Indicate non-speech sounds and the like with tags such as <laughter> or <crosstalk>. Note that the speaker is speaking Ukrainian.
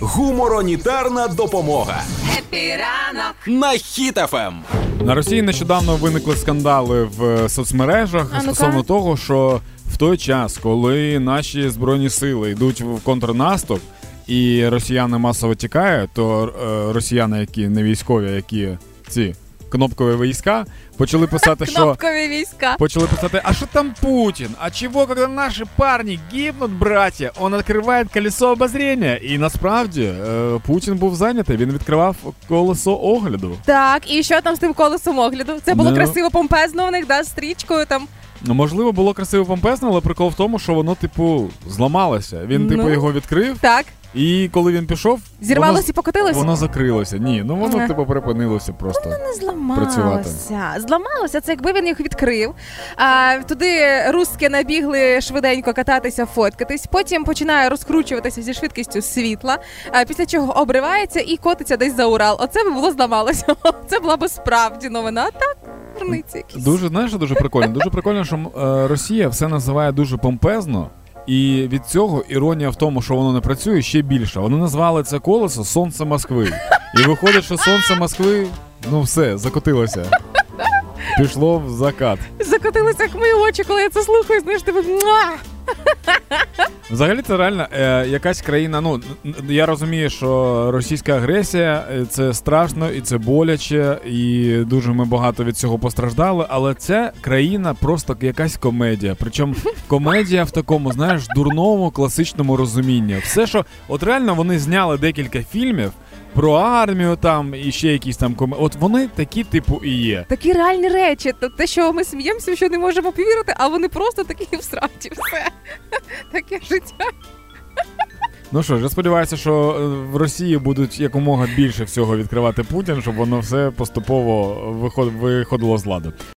Гуморонітарна допомога Happy ранок на Хіт-ФМ. На Росії нещодавно виникли скандали в е, соцмережах А ну-ка. стосовно того, що в той час, коли наші збройні сили йдуть в контрнаступ, і росіяни масово тікають, то е, росіяни, які не військові, які ці кнопкові війська, почали писати, що Кнопкові війська. Почали писати, а что там Путин? А чего, когда наши парни гибнут, братья, он открывает колесо обозрения? І насправді е, Путін був зайнятий, він відкривав колесо огляду. Так, і що там з тим колесом огляду? Це було Ну. красиво помпезно у них, да, стрічкою там. Ну, можливо, було красиво помпезно, але прикол в тому, що воно, типу, зламалося. Він, типу, Ну. його відкрив, Так, і коли він пішов, зірвалося і покотилося. воно закрилося. Ні, ну воно, Ага. типу, припинилося просто. не працювати. зламалося. Зламалося, це якби він їх відкрив. А, туди русські набігли швиденько кататися, фоткатись. Потім починає розкручуватися зі швидкістю світла, а, після чого обривається і котиться десь за Урал. Оце би було зламалося. <laughs> Це була б справді новина. А Так, якісь. Дуже, знаєш, дуже прикольно. Дуже прикольно, що е, Росія все називає дуже помпезно. І від цього іронія в тому, що воно не працює, ще більше. Вони назвали це колесо Сонце Москви. І виходить, що сонце Москви, ну все, закотилося. Пішло в закат. Закотилися як мої очі, коли я це слухаю, знаєш, тебе. Взагалі, це реально е, якась країна. Ну я розумію, що російська агресія е, це страшно і це боляче, і дуже ми багато від цього постраждали. Але ця країна просто якась комедія. Причому комедія в такому, знаєш, дурному класичному розумінні. Все, що от реально вони зняли декілька фільмів про армію, там і ще якісь там коме... От вони такі, типу, і є. Такі реальні речі. Те, що ми сміємося, що не можемо повірити, а вони просто такі в сраті. Все. Таке життя. Ну що ж, я сподіваюся, що е, в Росії будуть якомога більше всього відкривати Путін, щоб воно все поступово виход- виходило з ладу.